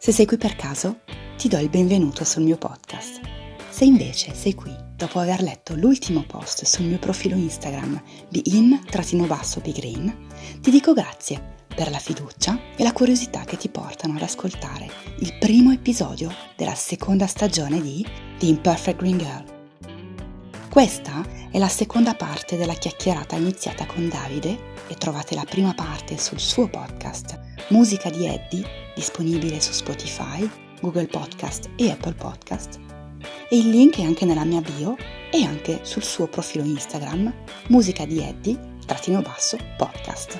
Se sei qui per caso, ti do il benvenuto sul mio podcast. Se invece sei qui dopo aver letto l'ultimo post sul mio profilo Instagram di in-bigreen, ti dico grazie per la fiducia e la curiosità che ti portano ad ascoltare il primo episodio della seconda stagione di The Imperfect Green Girl. Questa è la seconda parte della chiacchierata iniziata con Davide e trovate la prima parte sul suo podcast Musica di Eddie disponibile su Spotify, Google Podcast e Apple Podcast. E il link è anche nella mia bio e anche sul suo profilo Instagram, musica di Eddie, trattino basso, podcast.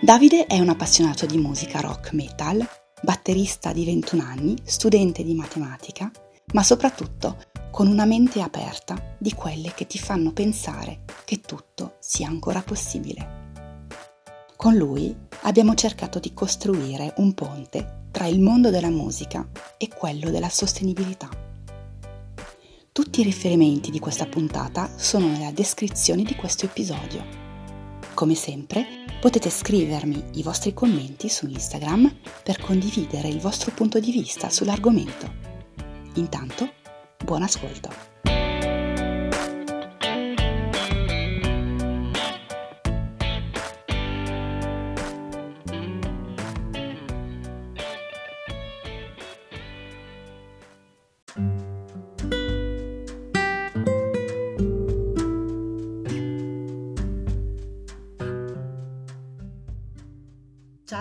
Davide è un appassionato di musica rock metal, batterista di 21 anni, studente di matematica, ma soprattutto con una mente aperta di quelle che ti fanno pensare che tutto sia ancora possibile. Con lui abbiamo cercato di costruire un ponte tra il mondo della musica e quello della sostenibilità. Tutti i riferimenti di questa puntata sono nella descrizione di questo episodio. Come sempre, potete scrivermi i vostri commenti su Instagram per condividere il vostro punto di vista sull'argomento. Intanto, buon ascolto!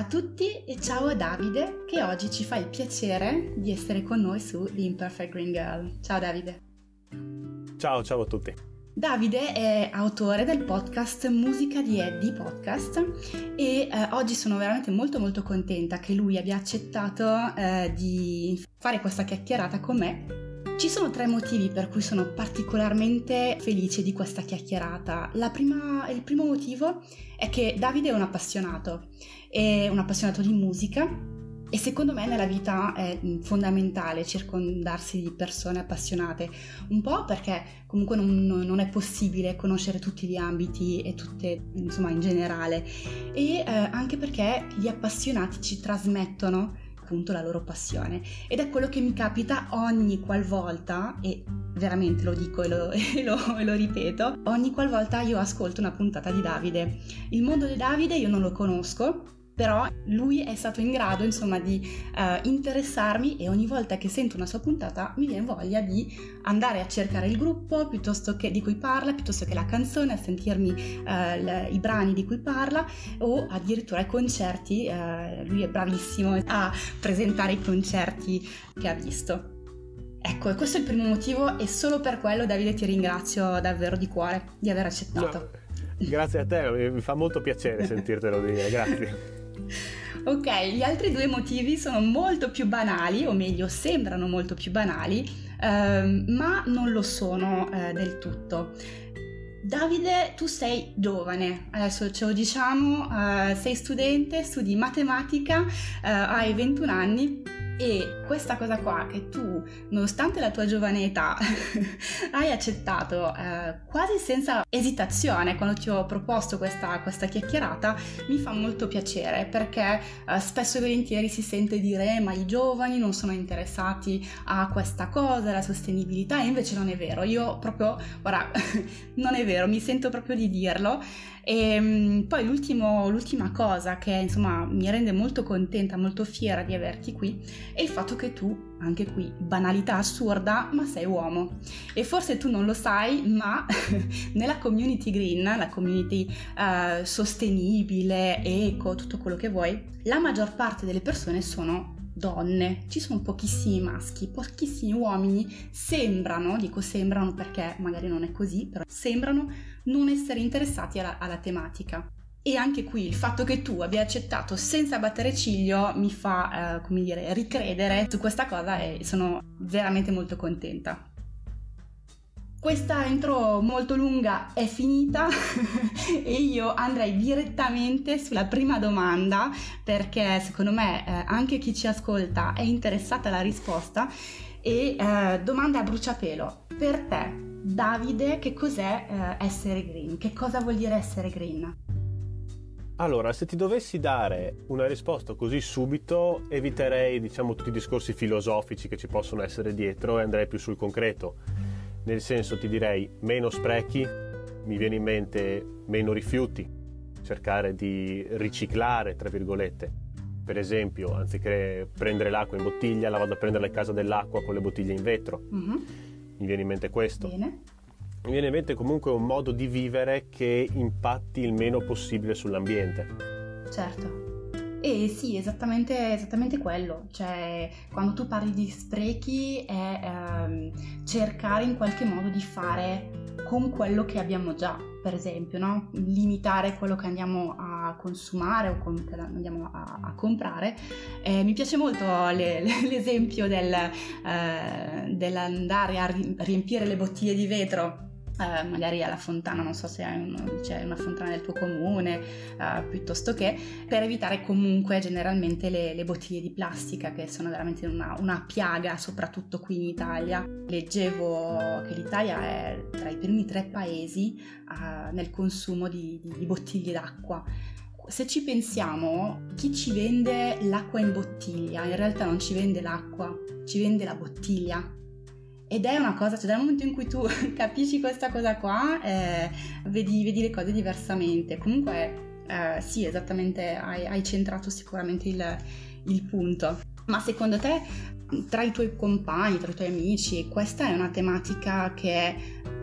Tutti e ciao a Davide che oggi ci fa il piacere di essere con noi su The Imperfect Green Girl. Ciao Davide. Ciao, ciao a tutti. Davide è autore del podcast Musica di Eddie Podcast e eh, oggi sono veramente molto molto contenta che lui abbia accettato eh, di fare questa chiacchierata con me ci sono tre motivi per cui sono particolarmente felice di questa chiacchierata. Prima, il primo motivo è che Davide è un appassionato, è un appassionato di musica e secondo me nella vita è fondamentale circondarsi di persone appassionate, un po' perché comunque non, non è possibile conoscere tutti gli ambiti e tutte, insomma, in generale, e eh, anche perché gli appassionati ci trasmettono appunto la loro passione. Ed è quello che mi capita ogni qualvolta e veramente lo dico e lo, e lo, e lo ripeto ogni qualvolta io ascolto una puntata di Davide. Il mondo di Davide io non lo conosco però lui è stato in grado insomma di uh, interessarmi e ogni volta che sento una sua puntata mi viene voglia di andare a cercare il gruppo piuttosto che di cui parla, piuttosto che la canzone, a sentirmi uh, le, i brani di cui parla o addirittura ai concerti, uh, lui è bravissimo a presentare i concerti che ha visto. Ecco, questo è il primo motivo e solo per quello Davide ti ringrazio davvero di cuore di aver accettato. No. Grazie a te, mi fa molto piacere sentirtelo dire, grazie. Ok, gli altri due motivi sono molto più banali, o meglio sembrano molto più banali, ehm, ma non lo sono eh, del tutto. Davide, tu sei giovane, adesso ce lo diciamo, eh, sei studente, studi matematica, eh, hai 21 anni e questa cosa qua che tu, nonostante la tua giovane età, hai accettato eh, quasi senza esitazione quando ti ho proposto questa, questa chiacchierata, mi fa molto piacere perché eh, spesso e volentieri si sente dire eh, ma i giovani non sono interessati a questa cosa, la sostenibilità, e invece non è vero. Io proprio, ora, non è vero, mi sento proprio di dirlo. E ehm, poi l'ultima cosa che insomma mi rende molto contenta, molto fiera di averti qui è il fatto che tu, anche qui, banalità assurda, ma sei uomo. E forse tu non lo sai, ma nella community green, la community uh, sostenibile, eco, tutto quello che vuoi, la maggior parte delle persone sono donne, ci sono pochissimi maschi, pochissimi uomini sembrano, dico sembrano perché magari non è così, però sembrano non essere interessati alla, alla tematica. E anche qui il fatto che tu abbia accettato senza battere ciglio mi fa, eh, come dire, ricredere su questa cosa e sono veramente molto contenta. questa intro molto lunga è finita e io andrei direttamente sulla prima domanda perché secondo me eh, anche chi ci ascolta è interessata alla risposta e eh, domanda a bruciapelo. Per te, Davide, che cos'è eh, essere green? Che cosa vuol dire essere green? Allora, se ti dovessi dare una risposta così subito, eviterei, diciamo, tutti i discorsi filosofici che ci possono essere dietro e andrei più sul concreto nel senso ti direi meno sprechi, mi viene in mente meno rifiuti, cercare di riciclare, tra virgolette. Per esempio, anziché prendere l'acqua in bottiglia, la vado a prendere a casa dell'acqua con le bottiglie in vetro. Mm-hmm. Mi viene in mente questo. Bene. Mi viene in mente comunque un modo di vivere che impatti il meno possibile sull'ambiente. Certo. E sì, esattamente, esattamente quello, cioè quando tu parli di sprechi è ehm, cercare in qualche modo di fare con quello che abbiamo già, per esempio, no? limitare quello che andiamo a consumare o che andiamo a, a comprare. Eh, mi piace molto le, l'esempio del, eh, dell'andare a riempire le bottiglie di vetro Uh, magari alla fontana, non so se un, c'è una fontana nel tuo comune, uh, piuttosto che per evitare comunque generalmente le, le bottiglie di plastica che sono veramente una, una, piaga, soprattutto qui in Italia. Leggevo che l'Italia è tra i primi tre paesi uh, nel consumo di, di, di bottiglie d'acqua se ci pensiamo, chi ci vende l'acqua in bottiglia in realtà non ci vende l'acqua, ci vende la bottiglia ed è una cosa, cioè dal momento in cui tu capisci questa cosa qua, eh, vedi, vedi, le cose diversamente. Comunque, eh, sì, esattamente, hai, hai centrato sicuramente il, il, punto. Ma secondo te, tra i tuoi compagni, tra i tuoi amici, questa è una tematica che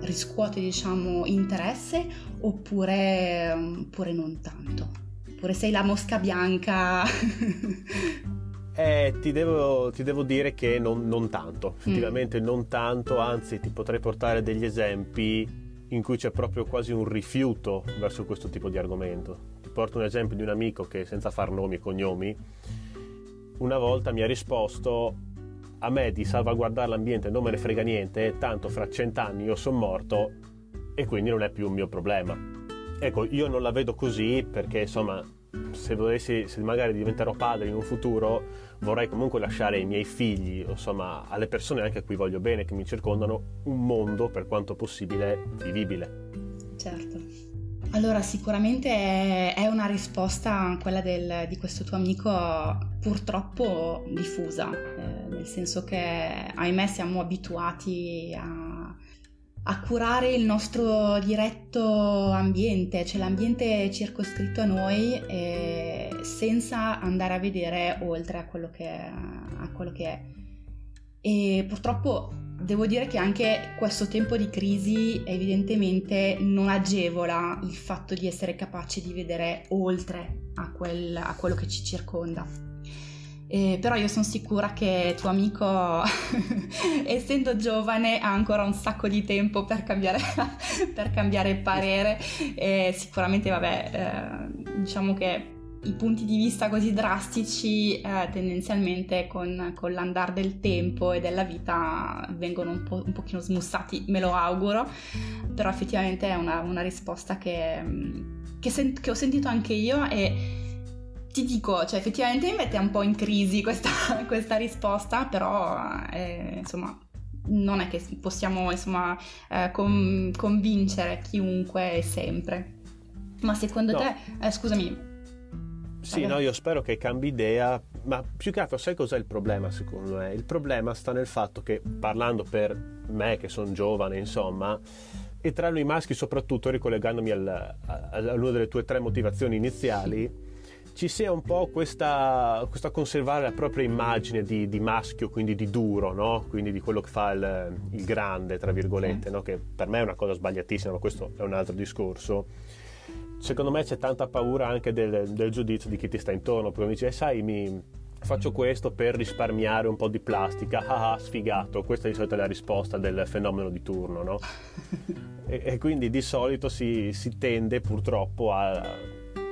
riscuote, diciamo, interesse oppure, oppure non tanto? Oppure sei la mosca bianca? Eh, ti, devo, ti, devo, dire che non, non tanto, effettivamente mm. non tanto, anzi ti potrei portare degli esempi in cui c'è proprio quasi un rifiuto verso questo tipo di argomento. Ti porto un esempio di un amico che senza far nomi e cognomi, una volta mi ha risposto a me di salvaguardare l'ambiente non me ne frega niente, tanto fra cent'anni io sono morto e quindi non è più un mio problema. Ecco, io non la vedo così perché insomma se, volessi, se magari diventerò padre in un futuro, vorrei comunque lasciare ai miei figli, insomma, alle persone anche a cui voglio bene, che mi circondano, un mondo per quanto possibile vivibile. Certo. Allora, sicuramente è una risposta, quella del, di questo tuo amico, purtroppo diffusa, eh, nel senso che ahimè siamo abituati a a curare il nostro diretto ambiente, cioè l'ambiente circoscritto a noi eh, senza andare a vedere oltre a quello, che, a quello che è. E purtroppo devo dire che anche questo tempo di crisi evidentemente non agevola il fatto di essere capaci di vedere oltre a, quel, a quello che ci circonda. Eh, però io sono sicura che tuo amico, essendo giovane, ha ancora un sacco di tempo per cambiare, per cambiare parere. E sicuramente, vabbè, eh, diciamo che i punti di vista così drastici eh, tendenzialmente con, con, l'andare del tempo e della vita vengono un, po', un pochino smussati, me lo auguro, però effettivamente è una, una risposta che, che, sen- che ho sentito anche io e ti dico, cioè effettivamente mi mette un po' in crisi questa, questa risposta, però eh, insomma non è che possiamo insomma eh, com- convincere chiunque sempre. Ma secondo no. te, eh, scusami. Sì, Vabbè. no, io spero che cambi idea, ma più che altro sai cos'è il problema secondo me? Il problema sta nel fatto che parlando per me che sono giovane, insomma, e tra noi maschi soprattutto, ricollegandomi al, a, a una delle tue tre motivazioni iniziali, ci sia un po' questa, questa conservare la propria immagine di, di maschio, quindi di duro, no? quindi di quello che fa il, il grande, tra virgolette, no? che per me è una cosa sbagliatissima, ma questo è un altro discorso. Secondo me c'è tanta paura anche del, del giudizio di chi ti sta intorno, perché mi dice, eh, sai, mi, faccio questo per risparmiare un po' di plastica, ah, ah sfigato, questa di solito è la risposta del fenomeno di turno, no? e, e, quindi di solito si, si tende purtroppo a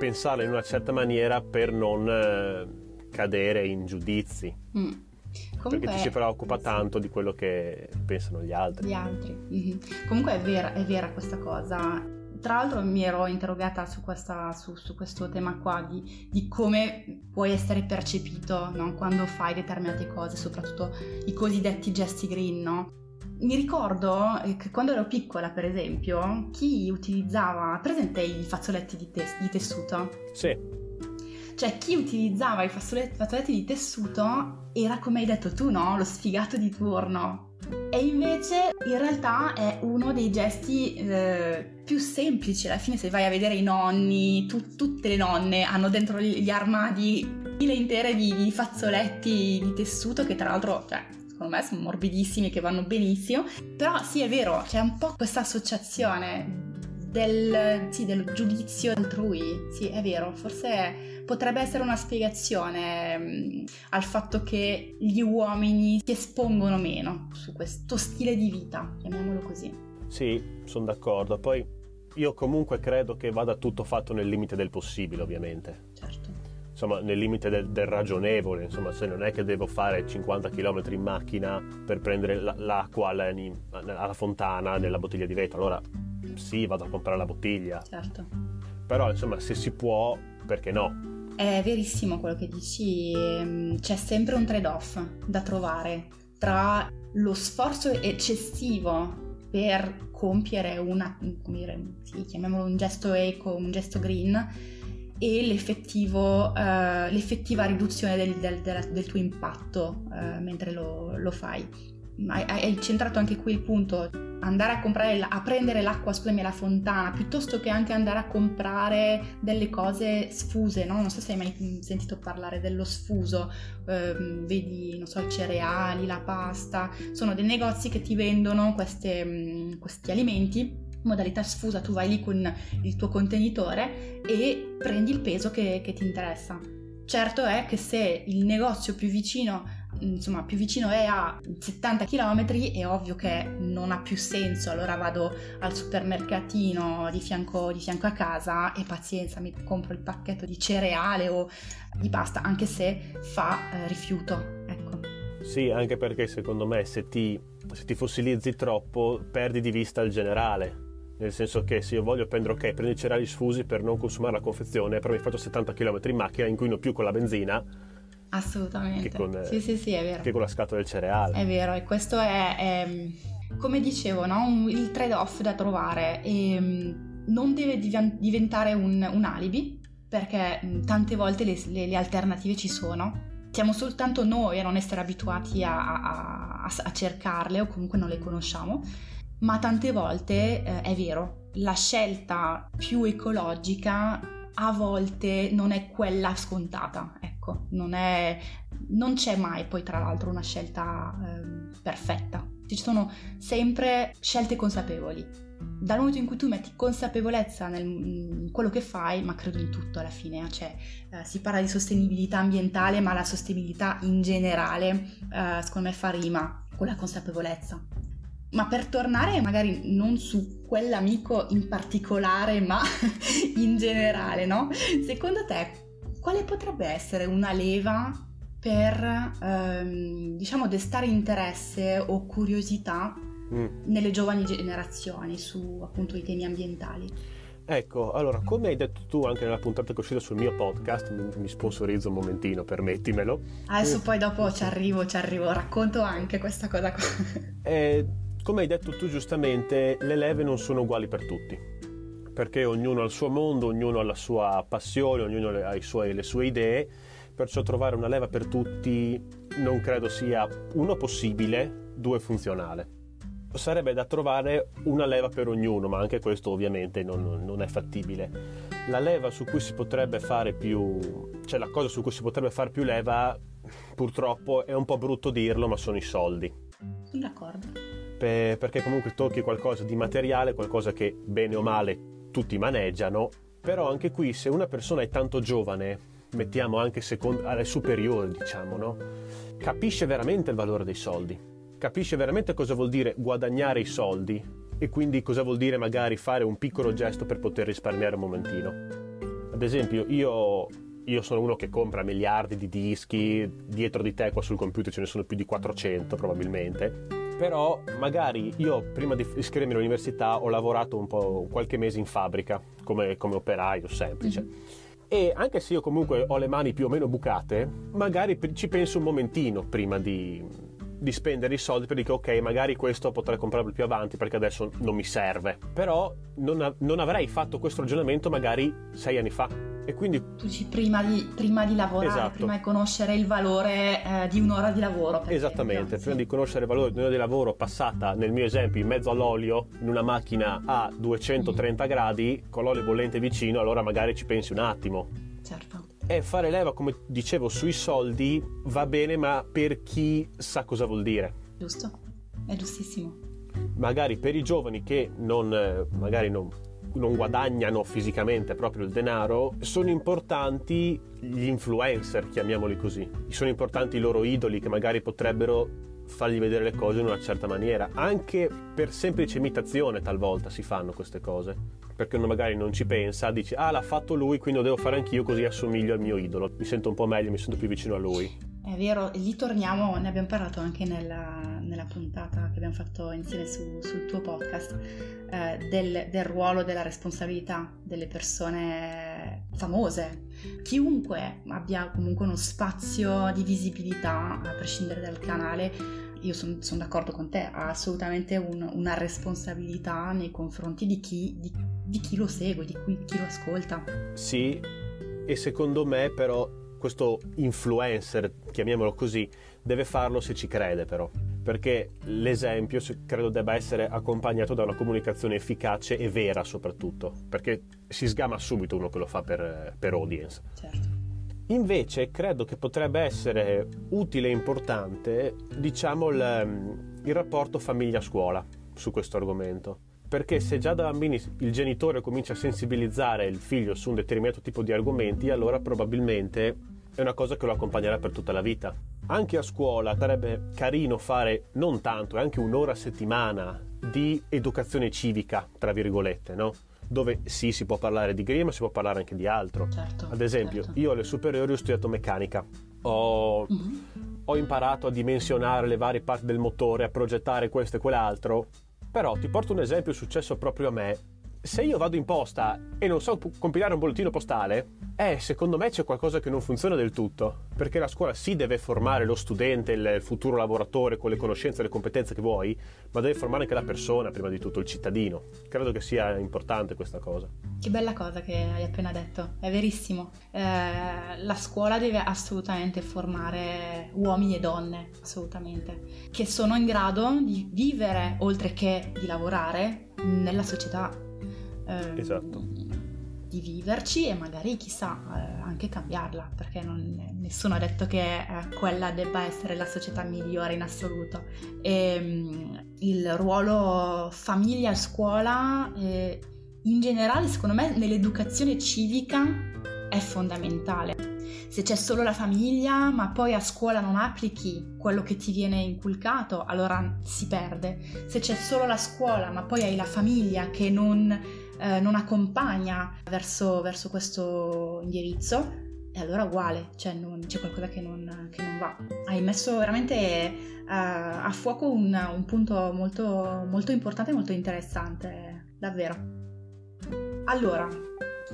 pensarla in una certa maniera per non eh, cadere in giudizi. Mm. Comunque, perché ci si preoccupa tanto di quello che pensano gli altri. Gli altri. Mm-hmm. Comunque è vera, è vera questa cosa. Tra l'altro mi ero interrogata su, questa, su, su questo tema qua di, di, come puoi essere percepito no? quando fai determinate cose, soprattutto i cosiddetti gesti green, no? Mi ricordo che quando ero piccola, per esempio, chi utilizzava, presente i fazzoletti di, tes- di tessuto? Sì cioè, chi utilizzava i fazzoletti di tessuto era, come hai detto tu, no? Lo sfigato di turno. E invece in realtà è uno dei gesti eh, più semplici. Alla fine, se vai a vedere i nonni, tu, tutte le nonne hanno dentro gli armadi file intere di, di fazzoletti di tessuto che tra l'altro, cioè, secondo me sono morbidissimi, che vanno benissimo. Però sì, è vero, c'è un po' questa associazione del, sì, del giudizio altrui. Sì, è vero, forse potrebbe essere una spiegazione mh, mm, al fatto che gli uomini si espongono meno su questo stile di vita, chiamiamolo così. Sì, sono d'accordo. Poi io comunque credo che vada tutto fatto nel limite del possibile, ovviamente. Certo. Insomma, nel limite del, del ragionevole, insomma, se non è che devo fare 50 km in macchina per prendere l'acqua alla, alla fontana nella bottiglia di vetro, allora sì, vado a comprare la bottiglia. Certo. Però insomma, se si può, perché no? È verissimo quello che dici, ehm, c'è sempre un trade-off da trovare tra lo sforzo eccessivo per compiere una, dire, sì, chiamiamolo un gesto eco, un gesto green e uh, l'effettiva riduzione del, del, del, tuo impatto uh, mentre lo, lo fai. Hai, hai centrato anche qui il punto, andare a comprare, a prendere l'acqua, scusami, alla fontana, piuttosto che anche andare a comprare delle cose sfuse, no? Non so se hai mai sentito parlare dello sfuso, eh, vedi, non so, i cereali, la pasta, sono dei negozi che ti vendono queste, questi alimenti modalità sfusa, tu vai lì con il tuo contenitore e prendi il peso che, che ti interessa. Certo è che se il negozio più vicino insomma più vicino è a 70 km è ovvio che non ha più senso. Allora vado al supermercatino di fianco, di fianco a casa e pazienza mi compro il pacchetto di cereale o di pasta anche se fa eh, rifiuto ecco. Sì anche perché secondo me se ti, se ti fossilizzi troppo perdi di vista il generale nel senso che se io voglio prendere ok prendo i cereali sfusi per non consumare la confezione però mi faccio 70 km in macchina inquino più con la benzina Assolutamente. Che con, sì, sì, sì, è vero. Che con la scatola del cereale. È vero, e questo è, è come dicevo, no? un, il trade-off da trovare. E, mm, non deve diventare un, un alibi, perché mm, tante volte le, le, le, alternative ci sono. Siamo soltanto noi a non essere abituati a, a, a cercarle o comunque non le conosciamo, ma tante volte eh, è vero, la scelta più ecologica a volte non è quella scontata, ecco, non, è, non c'è mai poi tra l'altro una scelta eh, perfetta, ci sono sempre scelte consapevoli. Dal momento in cui tu metti consapevolezza nel, in quello che fai, ma credo in tutto alla fine, cioè eh, si parla di sostenibilità ambientale, ma la sostenibilità in generale, eh, secondo me fa rima con la consapevolezza. Ma per tornare magari non su quell'amico in particolare, ma in generale, no? Secondo te quale potrebbe essere una leva per, ehm, diciamo, destare interesse o curiosità mm. nelle giovani generazioni su appunto i temi ambientali? Ecco, allora, come hai detto tu anche nella puntata che è uscita sul mio podcast, mi, mi sponsorizzo un momentino, permettimelo. Adesso mm. poi dopo ci arrivo, ci arrivo, racconto anche questa cosa qua. Eh, come hai detto tu giustamente, le leve non sono uguali per tutti, perché ognuno ha il suo mondo, ognuno ha la sua passione, ognuno ha suoi, le sue idee, perciò trovare una leva per tutti non credo sia uno possibile, due funzionale. Sarebbe da trovare una leva per ognuno, ma anche questo ovviamente non, non è fattibile. La leva su cui si potrebbe fare più, cioè la cosa su cui si potrebbe fare più leva, purtroppo è un po' brutto dirlo, ma sono i soldi. D'accordo perché comunque tocchi qualcosa di materiale, qualcosa che bene o male tutti maneggiano, però anche qui se una persona è tanto giovane, mettiamo anche secondo, alle superiori diciamo, no? capisce veramente il valore dei soldi, capisce veramente cosa vuol dire guadagnare i soldi e quindi cosa vuol dire magari fare un piccolo gesto per poter risparmiare un momentino. Ad esempio io io sono uno che compra miliardi di dischi, dietro di te qua sul computer ce ne sono più di 400 probabilmente, però magari io prima di iscrivermi all'università ho lavorato un po' qualche mese in fabbrica come, come operaio semplice. Mm-hmm. E anche se io comunque ho le mani più o meno bucate, magari ci penso un momentino prima di, di spendere i soldi per dire ok magari questo potrei comprarlo più avanti perché adesso non mi serve però non, non avrei fatto questo ragionamento magari sei anni fa e quindi tu dici prima di, prima di lavorare esatto. prima di conoscere il valore eh, di un'ora di lavoro esattamente prima sì. di conoscere il valore di un'ora di lavoro passata nel mio esempio in mezzo all'olio in una macchina a 230 mm. gradi con l'olio bollente vicino allora magari ci pensi un attimo certo e fare leva, come dicevo, sui soldi va bene, ma per chi sa cosa vuol dire. Giusto, è giustissimo. Magari per i giovani che non, eh, magari non, non guadagnano fisicamente proprio il denaro, sono importanti gli influencer, chiamiamoli così. Sono importanti i loro idoli che magari potrebbero fargli vedere le cose in una certa maniera. Anche per semplice imitazione talvolta si fanno queste cose. Perché uno magari non ci pensa, dice ah l'ha fatto lui, quindi lo devo fare anch'io così assomiglio al mio idolo. Mi sento un po' meglio, mi sento più vicino a lui. È vero, lì torniamo, ne abbiamo parlato anche nella, nella puntata che abbiamo fatto insieme su, sul tuo podcast, eh, del, del, ruolo della responsabilità delle persone famose. Chiunque abbia comunque uno spazio di visibilità, a prescindere dal canale, io sono son d'accordo con te, ha assolutamente un, una responsabilità nei confronti di chi, di, di chi lo segue, di chi, chi lo ascolta. Sì, e secondo me però questo influencer, chiamiamolo così, deve farlo se ci crede però, perché l'esempio credo debba essere accompagnato da una comunicazione efficace e vera soprattutto, perché si sgama subito uno che lo fa per, per audience. Certo. Invece credo che potrebbe essere utile e importante, diciamo, il, il rapporto famiglia-scuola su questo argomento perché se già da bambini il genitore comincia a sensibilizzare il figlio su un determinato tipo di argomenti, allora probabilmente è una cosa che lo accompagnerà per tutta la vita. Anche a scuola sarebbe carino fare non tanto, anche un'ora a settimana di educazione civica, tra virgolette, no? Dove sì, si può parlare di green, ma si può parlare anche di altro. Certo, Ad esempio, certo. io alle superiori ho studiato meccanica. Ho, mm-hmm. ho imparato a dimensionare le varie parti del motore, a progettare questo e quell'altro. Però ti porto un esempio successo proprio a me se io vado in posta e non so compilare un bollettino postale, eh, secondo me c'è qualcosa che non funziona del tutto. Perché la scuola sì deve formare lo studente, il futuro lavoratore con le conoscenze e le competenze che vuoi, ma deve formare anche la persona, prima di tutto il cittadino. Credo che sia importante questa cosa. Che bella cosa che hai appena detto, è verissimo. Eh, la scuola deve assolutamente formare uomini e donne, assolutamente, che sono in grado di vivere oltre che di lavorare nella società ehm, esatto. di viverci e magari chissà eh, anche cambiarla, perché non, nessuno ha detto che eh, quella debba essere la società migliore in assoluto. E, ehm, il ruolo famiglia-scuola eh, in generale, secondo me, nell'educazione civica è fondamentale. Se c'è solo la famiglia, ma poi a scuola non applichi quello che ti viene inculcato, allora si perde. Se c'è solo la scuola, ma poi hai la famiglia che non eh, non accompagna verso, verso, questo indirizzo, e allora uguale, cioè non, c'è qualcosa che non, che non, va. Hai messo veramente eh, a fuoco un, un punto molto, molto importante e molto interessante, davvero. Allora,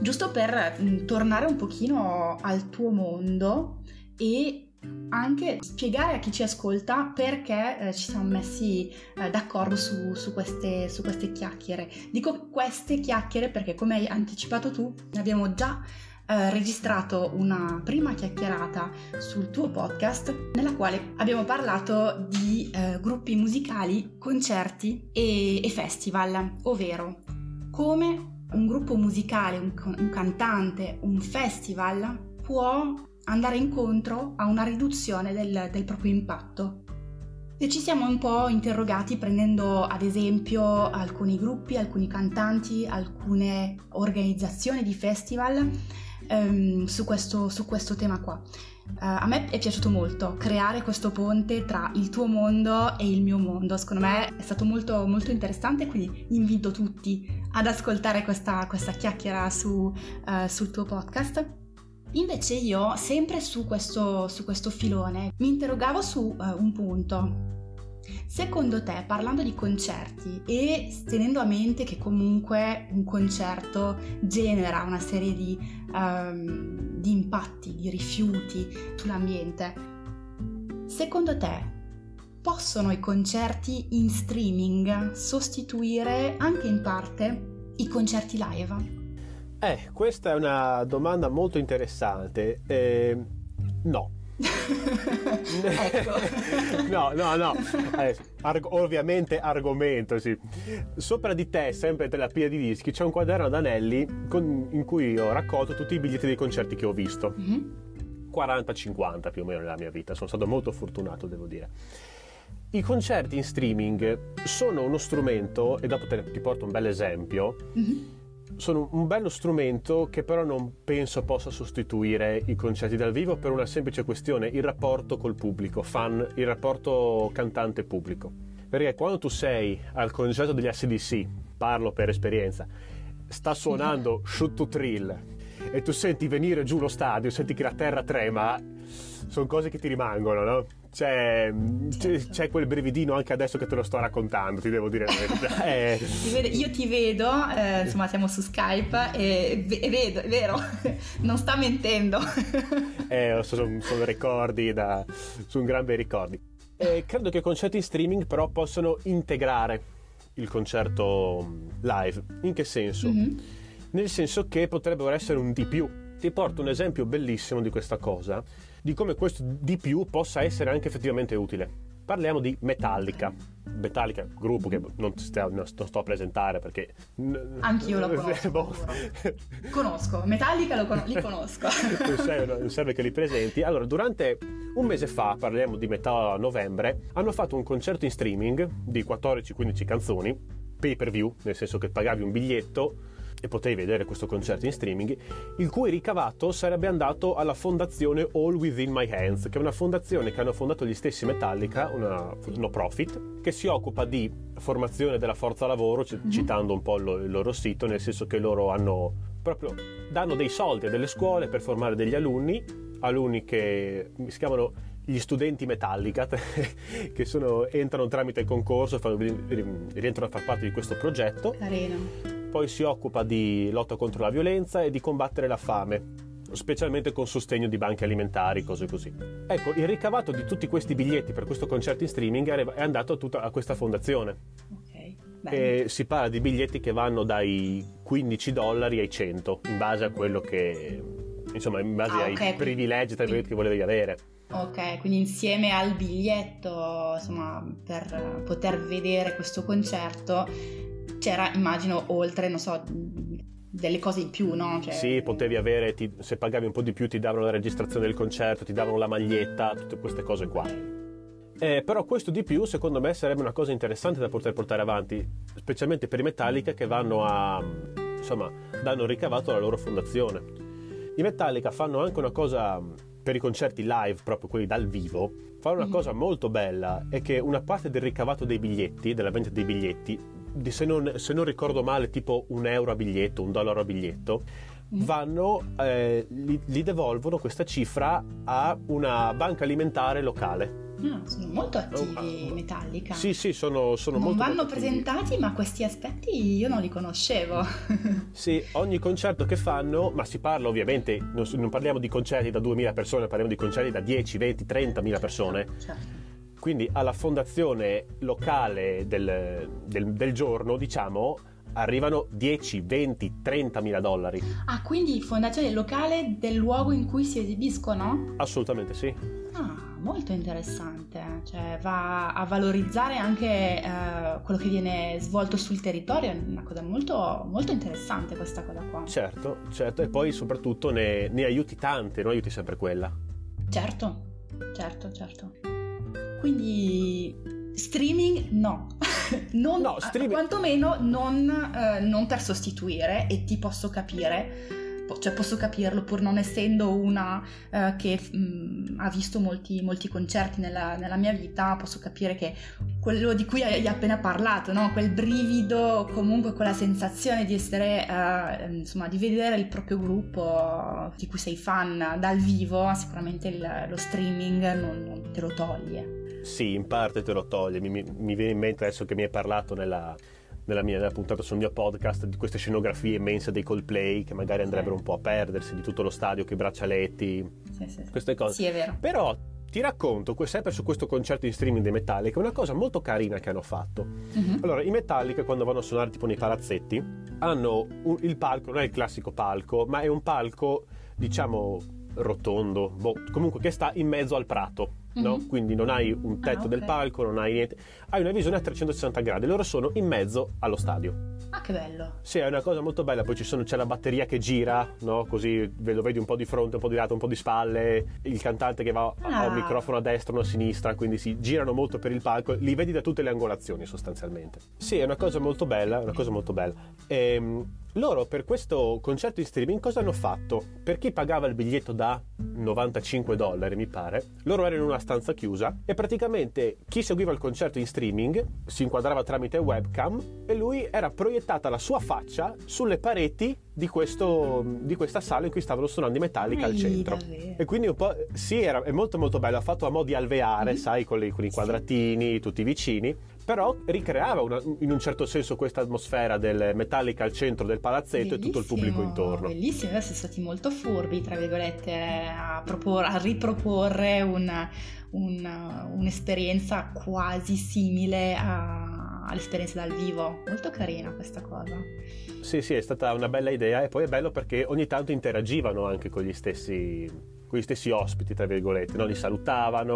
giusto per mm, tornare un pochino al tuo mondo e anche spiegare a chi ci ascolta perché eh, ci siamo messi eh, d'accordo su, su, queste, su, queste, chiacchiere. Dico queste chiacchiere perché, come hai anticipato tu, abbiamo già eh, registrato una prima chiacchierata sul tuo podcast nella quale abbiamo parlato di eh, gruppi musicali, concerti e, e, festival, ovvero come un gruppo musicale, un, un cantante, un festival può andare incontro a una riduzione del, del proprio impatto. E ci siamo un po' interrogati prendendo ad esempio alcuni gruppi, alcuni cantanti, alcune organizzazioni di festival ehm, su, questo, su, questo, tema qua. Uh, a me è piaciuto molto creare questo ponte tra il tuo mondo e il mio mondo, secondo me è stato molto, molto interessante, quindi invito tutti ad ascoltare questa, questa chiacchiera su, uh, sul tuo podcast. Invece io, sempre su questo, su questo filone, mi interrogavo su uh, un punto. Secondo te, parlando di concerti e tenendo a mente che comunque un concerto genera una serie di, um, di impatti, di rifiuti sull'ambiente, secondo te possono i concerti in streaming sostituire anche in parte i concerti live? Eh, questa è una domanda molto interessante. Eh, no. ecco. no, no, no. Eh, arg- ovviamente argomento, sì. Sopra di te, sempre della pila di dischi, c'è un quaderno ad anelli con, in cui ho raccolto tutti i biglietti dei concerti che ho visto. Mm-hmm. 40-50 più o meno nella mia vita. Sono stato molto fortunato, devo dire. I concerti in streaming sono uno strumento, e dopo te, ti porto un bel esempio. Mm-hmm sono un bello strumento che però non penso possa sostituire i concerti dal vivo per una semplice questione, il rapporto col pubblico, fan, il rapporto cantante-pubblico. Perché quando tu sei al concerto degli ACDC, parlo per esperienza, sta suonando Shoot to Thrill e tu senti venire giù lo stadio, senti che la terra trema, sono cose che ti rimangono, no? C'è, certo. c'è, quel brividino anche adesso che te lo sto raccontando, ti devo dire la verità. Eh. io ti vedo, eh, insomma siamo su Skype e, e, vedo, è vero, non sta mentendo. eh, sono, sono ricordi, da, sono gran bei ricordi. E credo che i concerti in streaming però possano integrare il concerto live. In che senso? Mm-hmm. Nel senso che potrebbero essere un di più. Ti porto un esempio bellissimo di questa cosa di come questo di più possa essere anche effettivamente utile. Parliamo di Metallica. Metallica, gruppo che non, sto, non sto a presentare perché... Anch'io lo conosco. boh. conosco, Metallica lo con- li conosco. non, serve, non serve che li presenti. Allora, durante un mese fa, parliamo di metà novembre, hanno fatto un concerto in streaming di 14-15 canzoni, pay per view, nel senso che pagavi un biglietto e potevi vedere questo concerto in streaming, il cui ricavato sarebbe andato alla fondazione All Within My Hands, che è una fondazione che hanno fondato gli stessi Metallica, una no profit, che si occupa di formazione della forza lavoro, mm-hmm. citando un po' il loro sito, nel senso che loro hanno proprio danno dei soldi a delle scuole per formare degli alunni, alunni che si chiamano gli studenti Metallica che sono, entrano tramite il concorso, fanno, rientrano a far parte di questo progetto. Carino poi si occupa di lotta contro la violenza e di combattere la fame specialmente con sostegno di banche alimentari, cose così. Ecco, il ricavato di tutti questi biglietti per questo concerto in streaming è andato a, tutta, a questa fondazione. Ok. E si parla di biglietti che vanno dai 15 dollari ai 100, in base a quello che, insomma, in base ah, ai okay. privilegi che volevi avere. Ok, quindi insieme al biglietto, insomma, per poter vedere questo concerto c'era, immagino, oltre, non so, delle cose in più, no? Cioè... Sì, potevi avere, ti, se pagavi un po' di più ti davano la registrazione del concerto, ti davano la maglietta, tutte queste cose qua. Eh, però questo di più secondo me sarebbe una cosa interessante da poter portare avanti, specialmente per i Metallica che vanno a, insomma, danno ricavato alla loro fondazione. I Metallica fanno anche una cosa per i concerti live, proprio quelli dal vivo, fanno una mm. cosa molto bella, è che una parte del ricavato dei biglietti, della vendita dei biglietti, se non, se non ricordo male, tipo un euro a biglietto, un dollaro a biglietto, mm. vanno, eh, li, li, devolvono questa cifra a una banca alimentare locale. Ah, sono molto attivi oh, Metallica. Sì, sì, sono, sono non molto vanno molto presentati, ma questi aspetti io non li conoscevo. sì, ogni concerto che fanno, ma si parla ovviamente, non, non parliamo di concerti da 2000 persone, parliamo di concerti da 10, 20, 30 mila persone. Certo quindi alla fondazione locale del, del, del giorno, diciamo, arrivano 10, 20, 30 mila dollari. Ah, quindi fondazione locale del luogo in cui si esibiscono? Assolutamente sì. Ah, molto interessante. Cioè va a valorizzare anche eh, quello che viene svolto sul territorio, è una cosa molto, molto interessante questa cosa qua. Certo, certo, e poi soprattutto ne, ne aiuti tante, non aiuti sempre quella. Certo, certo, certo. Quindi streaming no. non, no streaming... quantomeno non, eh, non, per sostituire e ti posso capire cioè posso capirlo pur non essendo una uh, che mh, mm, ha visto molti, molti concerti nella, nella, mia vita, posso capire che quello di cui hai appena parlato, no? quel brivido, comunque quella sensazione di essere, uh, insomma, di vedere il proprio gruppo di cui sei fan dal vivo, sicuramente il, lo streaming non, non, te lo toglie. Sì, in parte te lo toglie, mi, mi, mi viene in mente adesso che mi hai parlato nella nella mia nella puntata sul mio podcast di queste scenografie immense dei Coldplay che magari andrebbero un po' a perdersi di tutto lo stadio con i braccialetti sì, sì, queste cose. Sì è vero. Però ti racconto sempre su questo concerto in streaming dei Metallica una cosa molto carina che hanno fatto. Uh-huh. allora i Metallica quando vanno a suonare tipo nei palazzetti hanno un, il palco non è il classico palco ma è un palco diciamo rotondo boh, comunque che sta in mezzo al prato no? Mm-hmm. Quindi non hai un tetto ah, okay. del palco, non hai niente, hai una visione a 360 gradi, loro sono in mezzo allo stadio. Ah, che bello! Sì, è una cosa molto bella. Poi sono, c'è la batteria che gira, no? Così lo vedi un po' di fronte, un po' di lato, un po' di spalle. Il cantante che va ah. a un microfono a destra, uno a sinistra. Quindi si girano molto per il palco. Li vedi da tutte le angolazioni, sostanzialmente. Sì, è una cosa molto bella. Una cosa molto bella. Ehm, loro per questo concerto in streaming cosa hanno fatto? Per chi pagava il biglietto da 95 dollari, mi pare, loro erano in una stanza chiusa e praticamente chi seguiva il concerto in streaming si inquadrava tramite webcam e lui era proiettata la sua faccia sulle pareti di, questo, di questa sala in cui stavano suonando i Metallica al centro. Davvero. E quindi un po', sì, era, è molto molto bello, ha fatto a mo' di alveare, mm-hmm. sai, con, le, con i quadratini, sì. tutti vicini, però ricreava una, in un certo senso questa atmosfera del Metallica al centro del palazzetto Bellissimo. e tutto il pubblico intorno. Bellissimo, adesso siete stati molto furbi, tra virgolette, a, propor- a riproporre una, una, un'esperienza quasi simile a, all'esperienza dal vivo. Molto carina questa cosa. Sì, sì, è stata una bella idea e poi è bello perché ogni tanto interagivano anche con gli stessi con gli stessi ospiti, tra virgolette, no? li salutavano,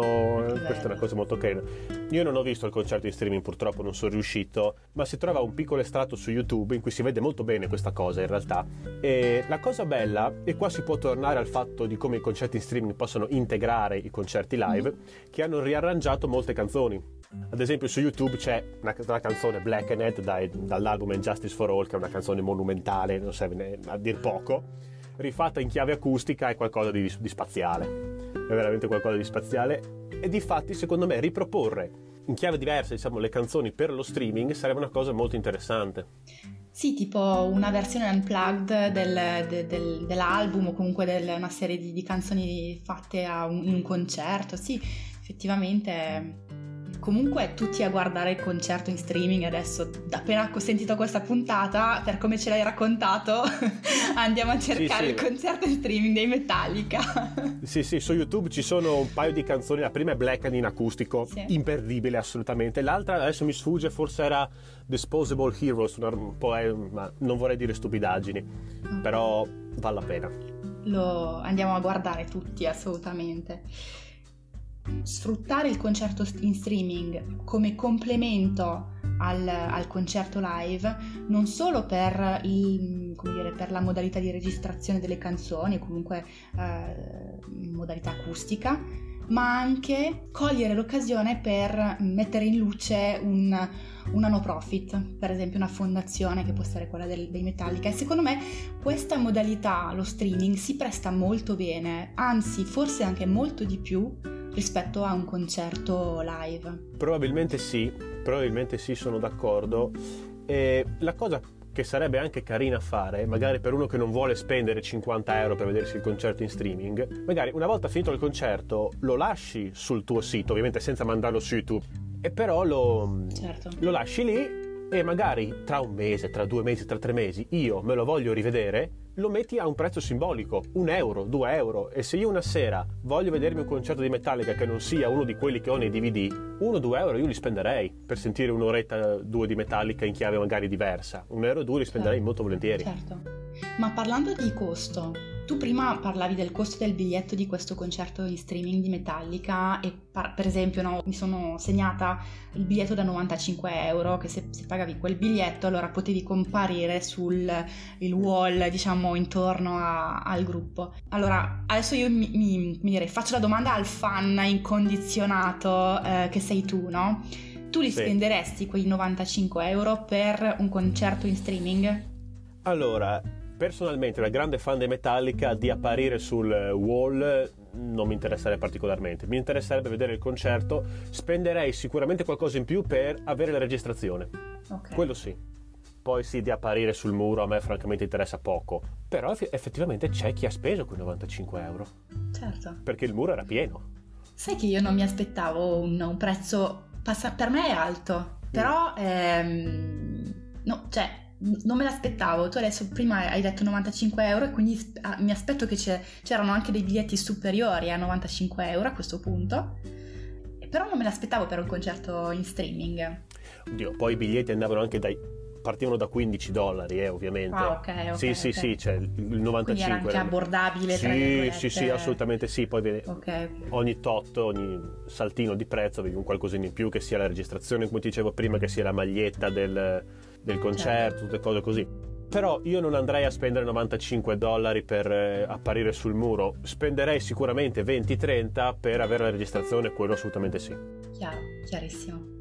questa è una cosa molto carina. Io non ho visto il concerto in streaming, purtroppo non sono riuscito, ma si trova un piccolo estratto su YouTube in cui si vede molto bene questa cosa in realtà. E la cosa bella, e qua si può tornare al fatto di come i concerti in streaming possono integrare i concerti live, mm-hmm. che hanno riarrangiato molte canzoni. Ad esempio su YouTube c'è una, una canzone Blackened dai, dall'album Justice for All, che è una canzone monumentale, non serve a dir poco rifatta in chiave acustica è qualcosa di, di spaziale. È veramente qualcosa di spaziale. E di fatti, secondo me, riproporre in chiave diversa diciamo, le canzoni per lo streaming sarebbe una cosa molto interessante. Sì, tipo una versione unplugged del, del, del, dell'album o comunque di una serie di, di canzoni fatte a un, un concerto. Sì, effettivamente Comunque tutti a guardare il concerto in streaming adesso, appena ho sentito questa puntata, per come ce l'hai raccontato, andiamo a cercare sì, sì. il concerto in streaming dei Metallica. sì, sì, su YouTube ci sono un paio di canzoni, la prima è Black and in acustico, sì. imperdibile assolutamente, l'altra adesso mi sfugge, forse era Disposable Heroes, un po' è, ma non vorrei dire stupidaggini, okay. però vale la pena. Lo andiamo a guardare tutti assolutamente sfruttare il concerto in streaming come complemento al, al concerto live non solo per, il, dire, per, la modalità di registrazione delle canzoni, comunque eh, modalità acustica, ma anche cogliere l'occasione per mettere in luce un, una no profit, per esempio una fondazione che può essere quella del, dei Metallica. E secondo me questa modalità, lo streaming, si presta molto bene, anzi forse anche molto di più rispetto a un concerto live. Probabilmente sì, probabilmente sì, sono d'accordo. E la cosa che sarebbe anche carina fare, magari per uno che non vuole spendere 50 euro per vedersi il concerto in streaming, magari una volta finito il concerto lo lasci sul tuo sito, ovviamente senza mandarlo su YouTube, e però lo, certo. lo lasci lì e magari tra un mese, tra due mesi, tra tre mesi io me lo voglio rivedere, lo metti a un prezzo simbolico, un euro, due euro. E se io una sera voglio vedermi un concerto di Metallica che non sia uno di quelli che ho nei DVD, uno o due euro io li spenderei per sentire un'oretta, due di Metallica in chiave magari diversa. Un euro o due li spenderei certo. molto volentieri. Certo. Ma parlando di costo, tu prima parlavi del costo del biglietto di questo concerto in streaming di Metallica e par- per esempio no, mi sono segnata il biglietto da 95 euro che se, se pagavi quel biglietto allora potevi comparire sul wall diciamo intorno a, al gruppo. Allora adesso io mi, mi, mi, direi faccio la domanda al fan incondizionato eh, che sei tu, no? Tu li sì. spenderesti quei 95 euro per un concerto in streaming? Allora, Personalmente, da grande fan di Metallica, di apparire sul wall non mi interesserebbe particolarmente. Mi interesserebbe vedere il concerto, spenderei sicuramente qualcosa in più per avere la registrazione. Okay. Quello sì. Poi sì, di apparire sul muro a me francamente interessa poco. Però effettivamente c'è chi ha speso quei 95 euro. Certo. Perché il muro era pieno. Sai che io non mi aspettavo un, un prezzo... Passa, per me è alto, però... Mm. Ehm, no, cioè non me l'aspettavo. Tu adesso prima hai detto 95 euro e quindi ah, mi aspetto che c'erano anche dei biglietti superiori a 95 euro a questo punto. Però non me l'aspettavo per un concerto in streaming. Oddio, poi i biglietti andavano anche dai partivano da 15 dollari, eh, ovviamente. Ah, ok, ok. Sì, sì, okay. sì, cioè il 95. Quindi era anche abbordabile, Sì, sì, sì, assolutamente sì. Poi vede, okay. ogni tot, ogni saltino di prezzo avevi un qualcosina in più, che sia la registrazione, come ti dicevo prima, che sia la maglietta del, del concerto, certo. tutte cose così. Però io non andrei a spendere 95 dollari per eh, apparire sul muro, spenderei sicuramente 20-30 per avere la registrazione, quello assolutamente sì. Chiaro, chiarissimo.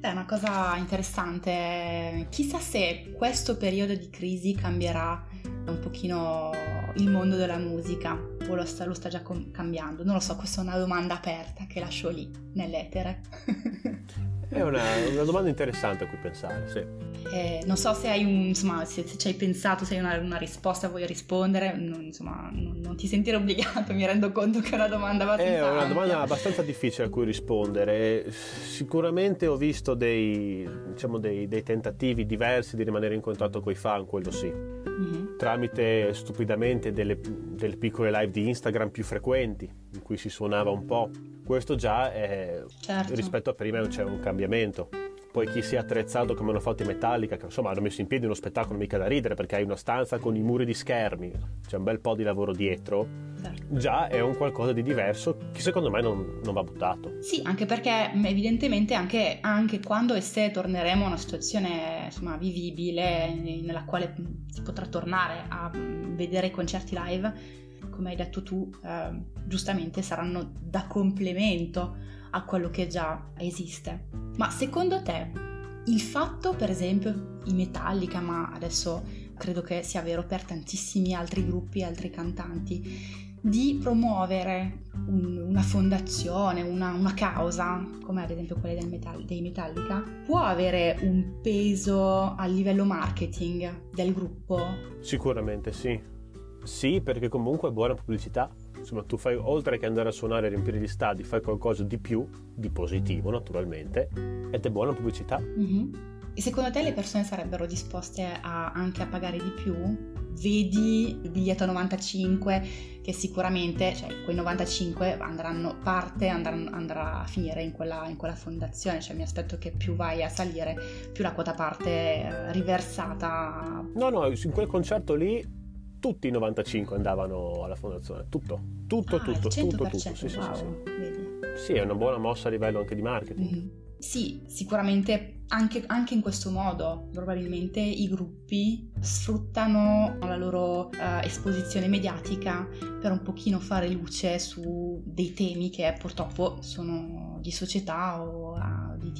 È una cosa interessante. Chissà se questo periodo di crisi cambierà un pochino il mondo della musica o lo sta, lo sta già com- cambiando. Non lo so, questa è una domanda aperta che lascio lì, nell'etere. È una, una, domanda interessante a cui pensare, sì. Eh, non so se hai un, insomma, se, se ci hai pensato, se hai una, una risposta, vuoi rispondere, non, insomma, non, non, ti sentire obbligato, mi rendo conto che è una domanda abbastanza... È una ampia. domanda abbastanza difficile a cui rispondere. Sicuramente ho visto dei, diciamo, dei, dei tentativi diversi di rimanere in contatto con i fan, quello sì. Mm-hmm. Tramite stupidamente delle, delle piccole live di Instagram più frequenti, in cui si suonava un po' questo già è, certo. rispetto a prima c'è un cambiamento. Poi chi si è attrezzato come hanno fatto i Metallica, che insomma hanno messo in piedi uno spettacolo mica da ridere perché hai una stanza con i muri di schermi, c'è un bel po' di lavoro dietro, certo. già è un qualcosa di diverso che secondo me non, non va buttato. Sì, anche perché evidentemente anche, anche, quando e se torneremo a una situazione insomma, vivibile nella quale si potrà tornare a vedere i concerti live, come hai detto tu, eh, giustamente saranno da complemento a quello che già esiste. Ma secondo te il fatto, per esempio, i Metallica, ma adesso credo che sia vero per tantissimi altri gruppi, altri cantanti, di promuovere un, una fondazione, una, una, causa, come ad esempio quella del Metall- dei Metallica, può avere un peso a livello marketing del gruppo? Sicuramente sì. Sì, perché comunque buona pubblicità. Insomma, tu fai, oltre che andare a suonare e riempire gli stadi, fai qualcosa di più, di positivo naturalmente, ed è buona pubblicità. Mm-hmm. E secondo te le persone sarebbero disposte a, anche a pagare di più? Vedi il biglietto a 95 che sicuramente, cioè quei 95 andranno, parte andranno, andrà a finire in quella, in quella, fondazione, cioè mi aspetto che più vai a salire, più la quota parte riversata. No, no, in quel concerto lì tutti i 95 andavano alla fondazione, tutto, tutto, ah, tutto, tutto, tutto. Sì, sì, wow, sì, sì. sì, è una buona mossa a livello anche di marketing. Mm-hmm. Sì, sicuramente anche, anche, in questo modo probabilmente i gruppi sfruttano la loro uh, esposizione mediatica per un pochino fare luce su dei temi che purtroppo sono di società o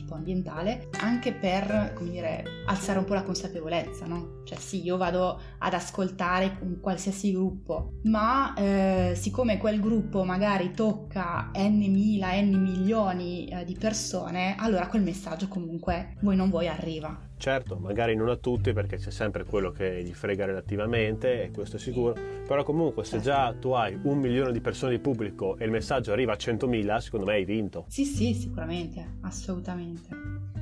tipo ambientale, anche per, come dire, alzare un po' la consapevolezza, no? Cioè sì, io vado ad ascoltare un qualsiasi gruppo, ma eh, siccome quel gruppo magari tocca n mila, n milioni eh, di persone, allora quel messaggio comunque voi non vuoi arriva. Certo, magari non a tutti perché c'è sempre quello che gli frega relativamente e questo è sicuro, però comunque se già tu hai un milione di persone di pubblico e il messaggio arriva a 100.000, secondo me hai vinto. Sì, sì, sicuramente, assolutamente.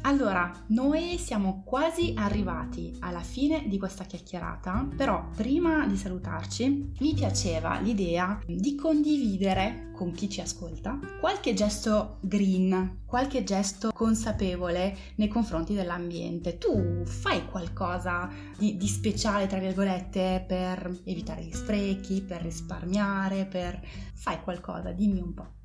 Allora, noi siamo quasi arrivati alla fine di questa chiacchierata, però prima di salutarci mi piaceva l'idea di condividere con chi ci ascolta qualche gesto green, qualche gesto consapevole nei confronti dell'ambiente. Tu fai qualcosa di, di speciale, tra virgolette, per evitare gli sprechi, per risparmiare, per... fai qualcosa, dimmi un po'.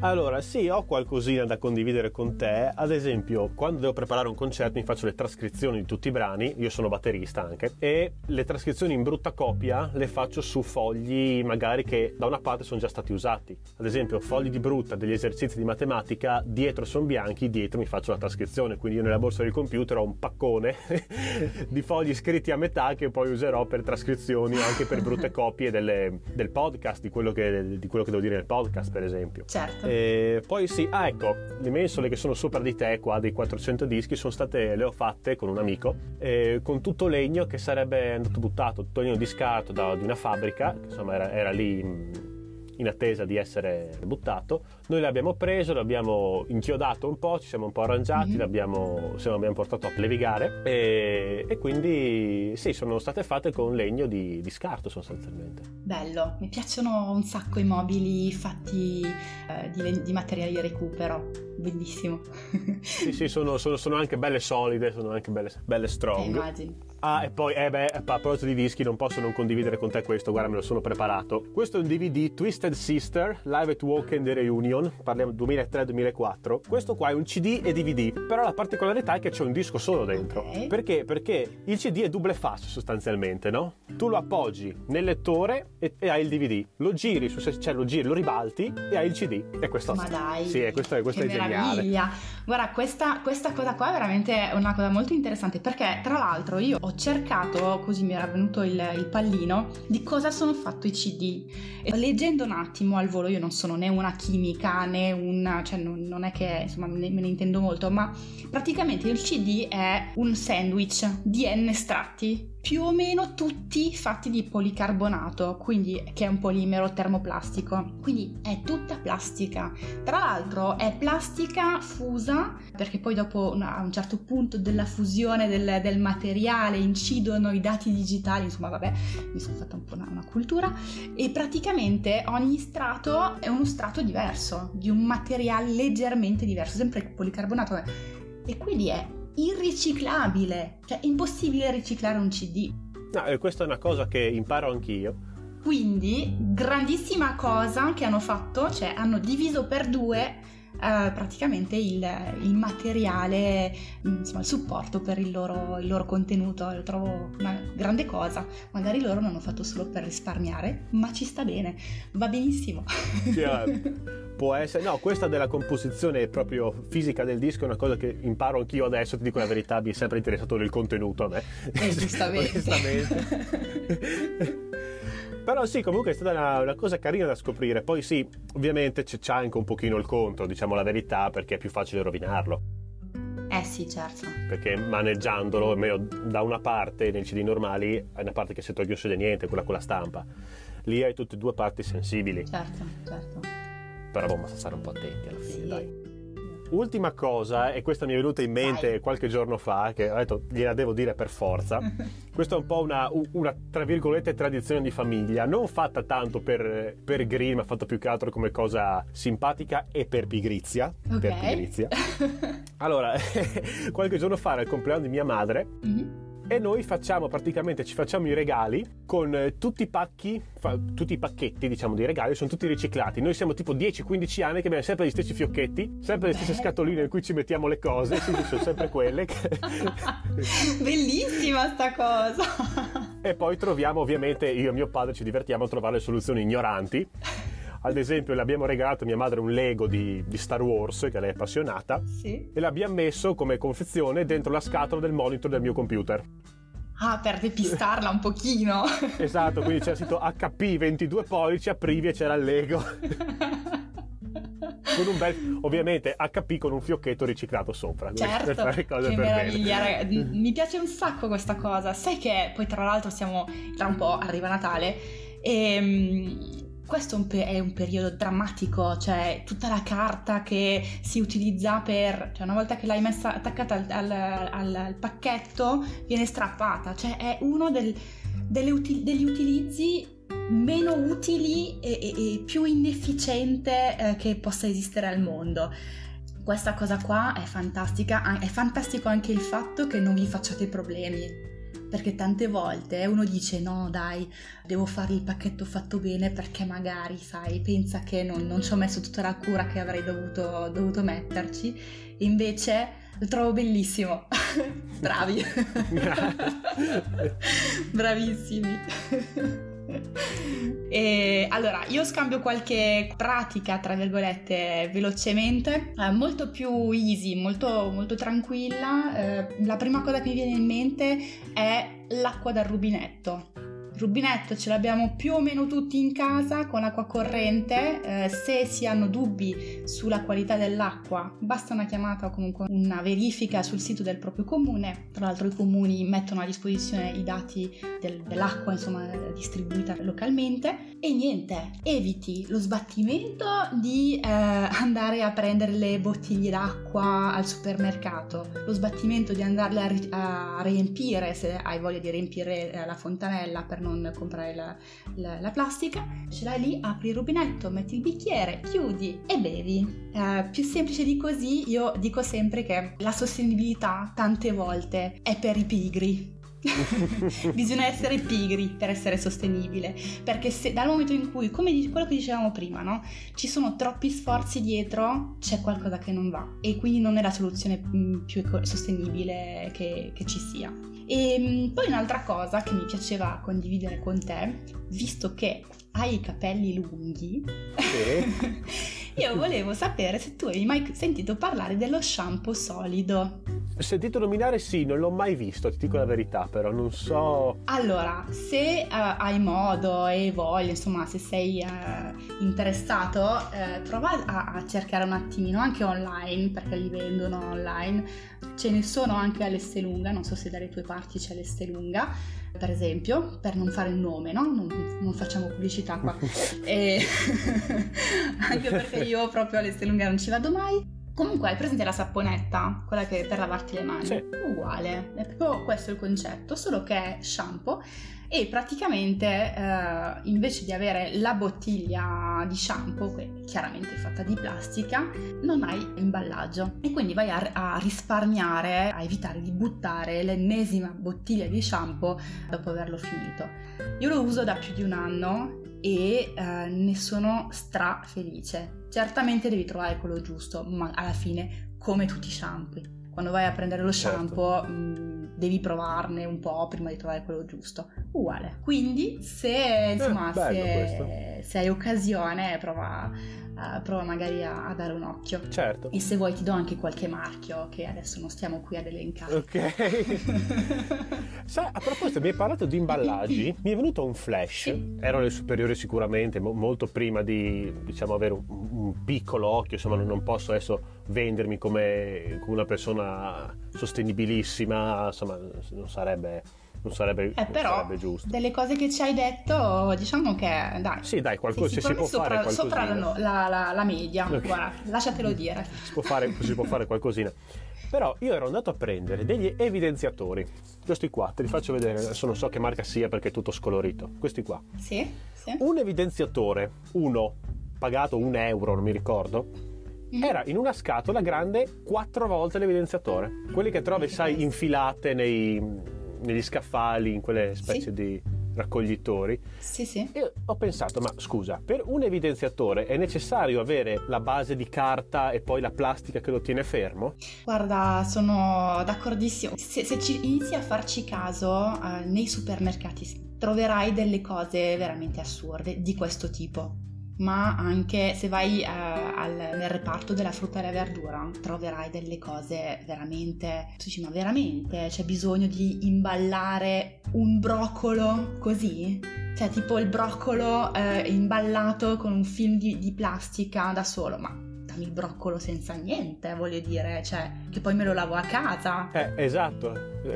Allora, sì, ho qualcosina da condividere con te. Ad esempio, quando devo preparare un concerto, mi faccio le trascrizioni di tutti i brani. Io sono batterista anche. E le trascrizioni in brutta copia le faccio su fogli magari che da una parte sono già stati usati. Ad esempio, fogli di brutta degli esercizi di matematica, dietro sono bianchi, dietro mi faccio la trascrizione. Quindi io nella borsa del computer ho un paccone di fogli scritti a metà che poi userò per trascrizioni anche per brutte copie delle, del podcast, di quello, che, di quello che devo dire nel podcast, per esempio. Certo. E poi sì, ah ecco, le mensole che sono sopra di te qua, dei 400 dischi, sono state, le ho fatte con un amico, eh, con tutto legno che sarebbe andato buttato, tutto legno di scarto da, di una fabbrica, che insomma era, era lì in attesa di essere buttato. Noi l'abbiamo preso, l'abbiamo inchiodato un po', ci siamo un po' arrangiati, mm-hmm. l'abbiamo, l'abbiamo portato a plevigare e, e, quindi sì, sono state fatte con legno di, di, scarto sostanzialmente. Bello, mi piacciono un sacco i mobili fatti eh, di, di materiali di recupero, bellissimo. sì, sì, sono, sono, sono, anche belle solide, sono anche belle, belle strong. Eh, immagino. Ah, e poi, eh beh, a proposito di dischi, non posso non condividere con te questo, guarda, me lo sono preparato. Questo è un DVD Twisted Sister Live at Walk the Reunion, parliamo 2003-2004. Questo qua è un CD e DVD, però la particolarità è che c'è un disco solo dentro. Okay. Perché? Perché il CD è double fast sostanzialmente, no? Tu lo appoggi nel lettore e, e hai il DVD. Lo giri, su, cioè lo giri, lo ribalti e hai il CD. E questo Ma dai! Sì, questo, questo è meraviglia. geniale. Guarda, questa, questa cosa qua è veramente una cosa molto interessante perché tra l'altro io ho cercato, così mi era venuto il, il pallino, di cosa sono fatto i CD. E leggendo un attimo al volo, io non sono né una chimica né una, cioè non, non è che insomma me ne intendo molto, ma praticamente il CD è un sandwich di N estratti più o meno tutti fatti di policarbonato, quindi che è un polimero termoplastico. Quindi è tutta plastica. Tra l'altro è plastica fusa, perché poi dopo a un certo punto della fusione del, del materiale incidono i dati digitali, insomma vabbè, mi sono fatta un po' una, una cultura, e praticamente ogni strato è uno strato diverso, di un materiale leggermente diverso, sempre policarbonato. E quindi è irriciclabile, cioè è impossibile riciclare un CD. No, e questa è una cosa che imparo anch'io. Quindi, grandissima cosa che hanno fatto, cioè hanno diviso per due eh, praticamente il, il, materiale, insomma il supporto per il loro, il loro, contenuto. Lo trovo una grande cosa. Magari loro l'hanno fatto solo per risparmiare, ma ci sta bene, va benissimo. Chiaro. Può essere, no, questa della composizione proprio fisica del disco è una cosa che imparo anch'io adesso, ti dico la verità, mi è sempre interessato del contenuto a me. Eh, giustamente. Però sì, comunque è stata una, una, cosa carina da scoprire. Poi sì, ovviamente c'è, anche un pochino il contro, diciamo la verità, perché è più facile rovinarlo. Eh sì, certo. Perché maneggiandolo, meglio, da una parte nei CD normali hai una parte che si toglie non succede niente, quella con la stampa. Lì hai tutte e due parti sensibili. Certo, certo. Però boh, basta stare un po' attenti alla fine, sì. dai. Ultima cosa, e questa mi è venuta in mente Vai. qualche giorno fa, che ho detto gliela devo dire per forza. Questa è un po' una, una, tra virgolette tradizione di famiglia, non fatta tanto per, per grill, ma fatta più che altro come cosa simpatica e per pigrizia. Okay. Per pigrizia. allora, qualche giorno fa era il compleanno di mia madre. Mm-hmm e noi facciamo praticamente ci facciamo i regali con eh, tutti i pacchi fa, tutti i pacchetti diciamo di regali sono tutti riciclati. Noi siamo tipo 10-15 anni che abbiamo sempre gli stessi fiocchetti sempre le stesse scatoline in cui ci mettiamo le cose sì, sono sempre quelle che... bellissima sta cosa. E poi troviamo ovviamente io e mio padre ci divertiamo a trovare le soluzioni ignoranti ad esempio, le abbiamo regalato a mia madre un Lego di, di Star Wars, che lei è appassionata, sì. e l'abbiamo messo come confezione dentro la scatola del monitor del mio computer. Ah, per depistarla un pochino. esatto, quindi c'era scritto HP 22 pollici, aprivi e c'era il Lego. con un bel, ovviamente HP con un fiocchetto riciclato sopra. Certo, per fare cose che meraviglia, ragazzi. Mi piace un sacco questa cosa. Sai che poi tra l'altro siamo, tra un po' arriva Natale e ehm, questo è un, periodo drammatico, cioè tutta la carta che si utilizza per, cioè una volta che l'hai messa attaccata al, al, al, al pacchetto viene strappata, cioè è uno del, uti- degli utilizzi meno utili e, e, e più inefficiente eh, che possa esistere al mondo. Questa cosa qua è fantastica, è fantastico anche il fatto che non vi facciate problemi perché tante volte uno dice no dai, devo fare il pacchetto fatto bene perché magari, sai, pensa che non, non ci ho messo tutta la cura che avrei dovuto, dovuto metterci, invece lo trovo bellissimo. Bravi. Bravissimi. E allora, io scambio qualche pratica, tra virgolette, velocemente, eh, molto più easy, molto, molto tranquilla. Eh, la prima cosa che mi viene in mente è l'acqua dal rubinetto rubinetto ce l'abbiamo più o meno tutti in casa con acqua corrente, eh, se si hanno dubbi sulla qualità dell'acqua basta una chiamata o comunque una verifica sul sito del proprio comune, tra l'altro i comuni mettono a disposizione i dati del, dell'acqua insomma distribuita localmente. E niente, eviti lo sbattimento di eh, andare a prendere le bottiglie d'acqua al supermercato, lo sbattimento di andarle a, ri- a riempire se hai voglia di riempire eh, la fontanella per non comprare la, la, la, plastica, ce l'hai lì, apri il rubinetto, metti il bicchiere, chiudi e bevi. Eh, più semplice di così, io dico sempre che la sostenibilità tante volte è per i pigri. Bisogna essere pigri per essere sostenibile, perché se dal momento in cui, come quello che dicevamo prima, no? ci sono troppi sforzi dietro, c'è qualcosa che non va e quindi non è la soluzione mm, più sostenibile che, che ci sia. E mm, poi un'altra cosa che mi piaceva condividere con te, visto che hai i capelli lunghi, sì. io volevo sapere se tu hai mai sentito parlare dello shampoo solido. Sentito nominare sì, non l'ho mai visto, ti dico la verità, però non so. Allora, se uh, hai modo e voglia, insomma, se sei uh, interessato, uh, prova a, a, cercare un attimino anche online, perché li vendono online. Ce ne sono anche all'Estelunga, non so se dalle tue parti c'è l'Estelunga, per esempio, per non fare il nome, no? Non, non facciamo pubblicità qua. e... anche perché io proprio all'Estelunga non ci vado mai. Comunque hai presente la saponetta, quella che per lavarti le mani? Sì. Uguale, è proprio questo il concetto, solo che è shampoo e praticamente eh, invece di avere la bottiglia di shampoo, che chiaramente è fatta di plastica, non hai imballaggio e quindi vai a, a risparmiare, a evitare di buttare l'ennesima bottiglia di shampoo dopo averlo finito. Io lo uso da più di un anno e eh, ne sono stra felice. Certamente devi trovare quello giusto, ma alla fine come tutti i shampoo. Quando vai a prendere lo certo. shampoo certo. mh, devi provarne un po' prima di trovare quello giusto. Uguale. Quindi se, insomma, eh, se, se hai occasione prova uh, prova magari a, a, dare un occhio. Certo. E se vuoi ti do anche qualche marchio che adesso non stiamo qui ad elencare. Ok. Sai, a proposito, mi hai parlato di imballaggi, mi è venuto un flash, sì. ero nel superiore sicuramente, mo- molto prima di diciamo avere un, un, piccolo occhio, insomma non posso adesso vendermi come, come una persona sostenibilissima, insomma non sarebbe non sarebbe, eh, però, sarebbe giusto. Delle cose che ci hai detto, diciamo che dai. Sì, dai, qualcosa sì, si può sopra, fare sopra la, la, la, media, okay. guarda, lasciatelo dire. Si può, fare, si può fare qualcosina. Però io ero andato a prendere degli evidenziatori. Questi qua, te li faccio vedere, adesso non so che marca sia perché è tutto scolorito. Questi qua. Sì, sì. Un evidenziatore, uno, pagato un euro, non mi ricordo, mm. era in una scatola grande quattro volte l'evidenziatore. Quelli che trovi, sai, infilate nei, negli scaffali, in quelle specie sì. di raccoglitori. Sì, sì. E ho pensato, ma scusa, per un evidenziatore è necessario avere la base di carta e poi la plastica che lo tiene fermo? Guarda, sono d'accordissimo. Se, se ci inizi a farci caso eh, nei supermercati troverai delle cose veramente assurde di questo tipo ma anche se vai eh, al, nel reparto della frutta e della verdura troverai delle cose veramente, tu dici ma veramente c'è bisogno di imballare un broccolo così? Cioè tipo il broccolo eh, imballato con un film di, di plastica da solo, ma dammi il broccolo senza niente, voglio dire, cioè, che poi me lo lavo a casa. Eh, esatto,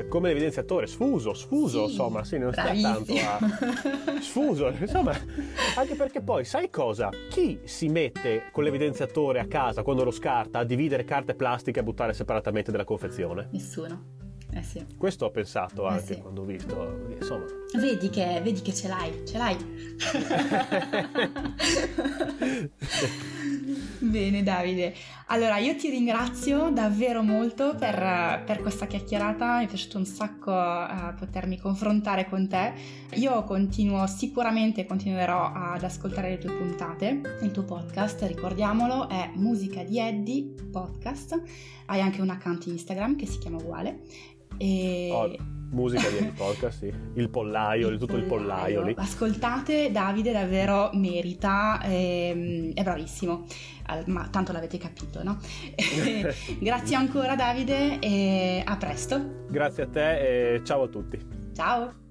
come l'evidenziatore, sfuso, sfuso, sì, insomma, sì, non bravissimo. stia tanto a... sfuso, insomma, anche perché poi, sai cosa? Chi si mette con l'evidenziatore a casa quando lo scarta a dividere carte plastiche e a buttare separatamente della confezione? Nessuno. Eh sì. Questo ho pensato eh anche sì. quando ho visto, insomma. Vedi che, vedi che ce l'hai, ce l'hai. Bene Davide, allora io ti ringrazio davvero molto per, per questa chiacchierata, mi è piaciuto un sacco uh, potermi confrontare con te. Io continuo sicuramente, continuerò ad ascoltare le tue puntate, il tuo podcast, ricordiamolo, è Musica di Eddie Podcast, hai anche un account Instagram che si chiama uguale. E... Oh musica di podcast, sì. il pollaio, il tutto pollaio. il pollaio lì. Ascoltate, Davide davvero merita, ehm, è bravissimo, ma tanto l'avete capito, no? Grazie ancora Davide e a presto. Grazie a te e ciao a tutti. Ciao.